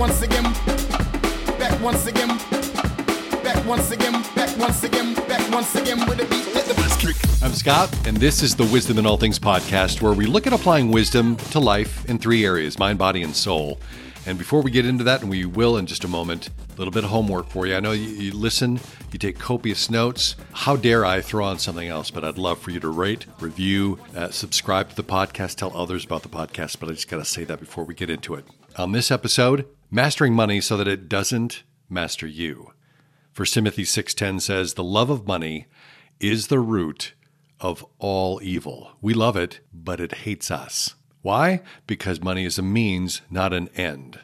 once again, back once again, back once again, back once again, back once again with a beat. I'm Scott, and this is the Wisdom in All Things podcast, where we look at applying wisdom to life in three areas mind, body, and soul. And before we get into that, and we will in just a moment, a little bit of homework for you. I know you, you listen, you take copious notes. How dare I throw on something else? But I'd love for you to rate, review, uh, subscribe to the podcast, tell others about the podcast. But I just got to say that before we get into it. On this episode, mastering money so that it doesn't master you. 1 Timothy 6:10 says, "The love of money is the root of all evil. We love it, but it hates us." Why? Because money is a means, not an end.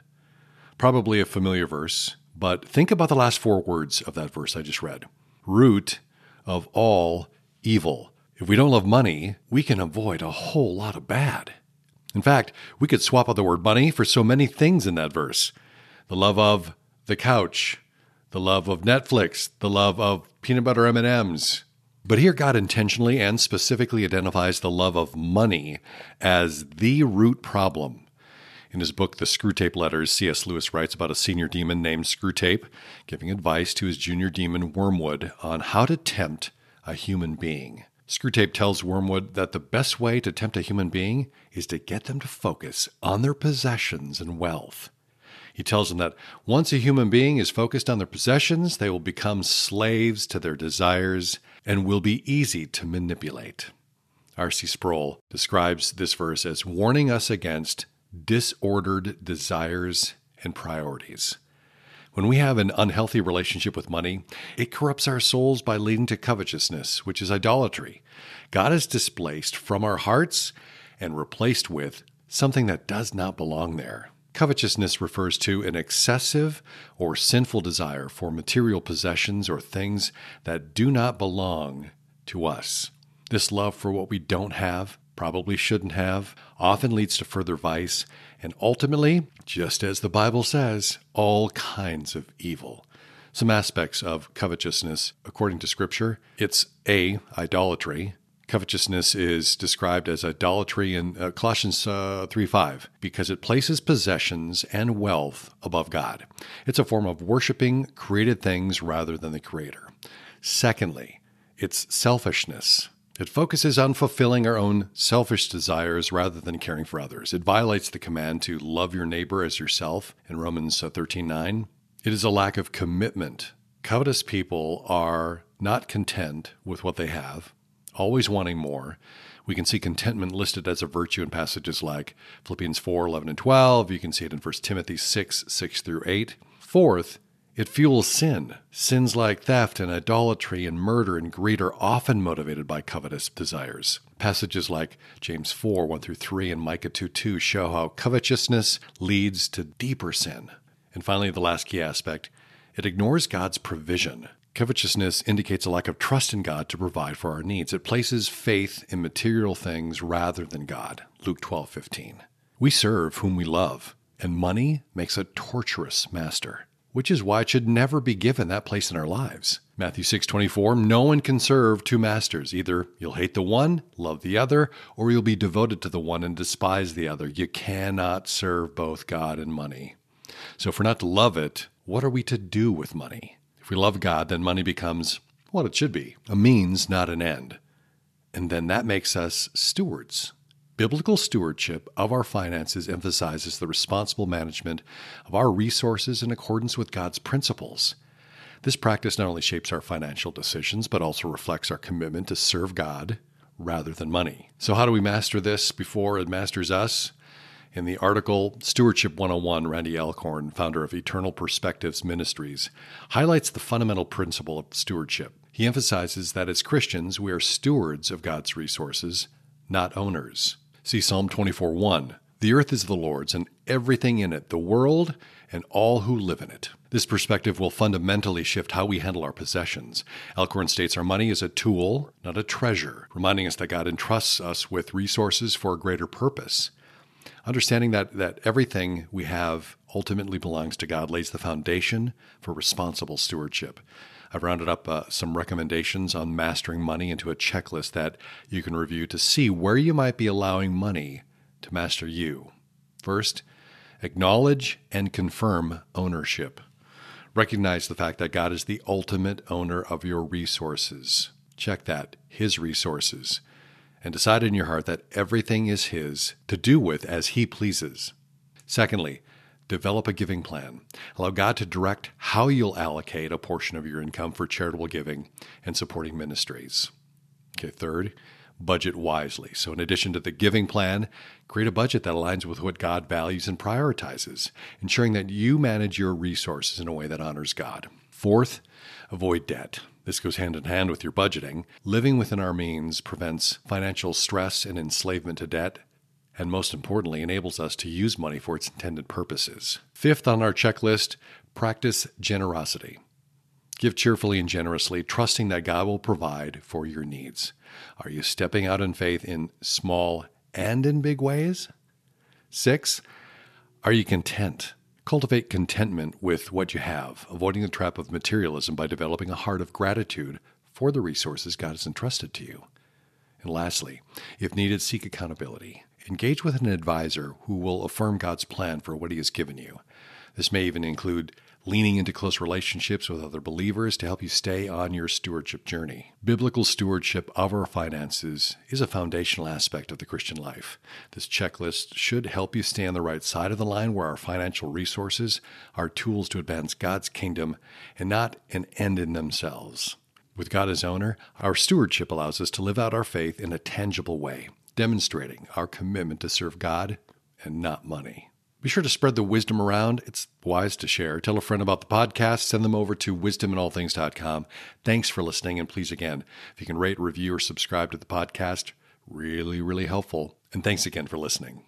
Probably a familiar verse, but think about the last four words of that verse I just read. Root of all evil. If we don't love money, we can avoid a whole lot of bad. In fact, we could swap out the word money for so many things in that verse. The love of the couch, the love of Netflix, the love of peanut butter M&Ms. But here God intentionally and specifically identifies the love of money as the root problem. In his book, The Screwtape Letters, C.S. Lewis writes about a senior demon named Screwtape giving advice to his junior demon Wormwood on how to tempt a human being. Screwtape tells Wormwood that the best way to tempt a human being is to get them to focus on their possessions and wealth. He tells them that once a human being is focused on their possessions, they will become slaves to their desires and will be easy to manipulate. R.C. Sproul describes this verse as warning us against disordered desires and priorities. When we have an unhealthy relationship with money, it corrupts our souls by leading to covetousness, which is idolatry. God is displaced from our hearts and replaced with something that does not belong there. Covetousness refers to an excessive or sinful desire for material possessions or things that do not belong to us. This love for what we don't have, probably shouldn't have, often leads to further vice, and ultimately, just as the Bible says, all kinds of evil. Some aspects of covetousness, according to Scripture, it's A, idolatry. Covetousness is described as idolatry in uh, Colossians uh, 3 5 because it places possessions and wealth above God. It's a form of worshiping created things rather than the Creator. Secondly, it's selfishness. It focuses on fulfilling our own selfish desires rather than caring for others. It violates the command to love your neighbor as yourself in Romans uh, 13:9. It is a lack of commitment. Covetous people are not content with what they have, always wanting more. We can see contentment listed as a virtue in passages like Philippians 4 11 and 12. You can see it in 1 Timothy 6 6 through 8. Fourth, it fuels sin. Sins like theft and idolatry and murder and greed are often motivated by covetous desires. Passages like James 4 1 through 3 and Micah 2 2 show how covetousness leads to deeper sin. And finally, the last key aspect it ignores God's provision. Covetousness indicates a lack of trust in God to provide for our needs. It places faith in material things rather than God. Luke 12 15. We serve whom we love, and money makes a torturous master which is why it should never be given that place in our lives. Matthew 6:24 No one can serve two masters. Either you'll hate the one, love the other, or you'll be devoted to the one and despise the other. You cannot serve both God and money. So if we're not to love it, what are we to do with money? If we love God, then money becomes what it should be, a means, not an end. And then that makes us stewards Biblical stewardship of our finances emphasizes the responsible management of our resources in accordance with God's principles. This practice not only shapes our financial decisions, but also reflects our commitment to serve God rather than money. So, how do we master this before it masters us? In the article Stewardship 101, Randy Alcorn, founder of Eternal Perspectives Ministries, highlights the fundamental principle of stewardship. He emphasizes that as Christians, we are stewards of God's resources, not owners. See Psalm 24 1. The earth is the Lord's and everything in it, the world and all who live in it. This perspective will fundamentally shift how we handle our possessions. Alcorn states our money is a tool, not a treasure, reminding us that God entrusts us with resources for a greater purpose. Understanding that, that everything we have ultimately belongs to God lays the foundation for responsible stewardship. I've rounded up uh, some recommendations on mastering money into a checklist that you can review to see where you might be allowing money to master you. First, Acknowledge and confirm ownership. Recognize the fact that God is the ultimate owner of your resources. Check that, His resources. And decide in your heart that everything is His to do with as He pleases. Secondly, develop a giving plan. Allow God to direct how you'll allocate a portion of your income for charitable giving and supporting ministries. Okay, third, budget wisely. So, in addition to the giving plan, create a budget that aligns with what God values and prioritizes, ensuring that you manage your resources in a way that honors God. Fourth, avoid debt. This goes hand in hand with your budgeting. Living within our means prevents financial stress and enslavement to debt, and most importantly, enables us to use money for its intended purposes. Fifth on our checklist, practice generosity. Give cheerfully and generously, trusting that God will provide for your needs. Are you stepping out in faith in small and in big ways? Six, are you content? Cultivate contentment with what you have, avoiding the trap of materialism by developing a heart of gratitude for the resources God has entrusted to you. And lastly, if needed, seek accountability. Engage with an advisor who will affirm God's plan for what He has given you. This may even include leaning into close relationships with other believers to help you stay on your stewardship journey. Biblical stewardship of our finances is a foundational aspect of the Christian life. This checklist should help you stay on the right side of the line where our financial resources are tools to advance God's kingdom and not an end in themselves. With God as owner, our stewardship allows us to live out our faith in a tangible way, demonstrating our commitment to serve God and not money. Be sure to spread the wisdom around. It's wise to share. Tell a friend about the podcast. Send them over to wisdominallthings.com. Thanks for listening. And please, again, if you can rate, review, or subscribe to the podcast, really, really helpful. And thanks again for listening.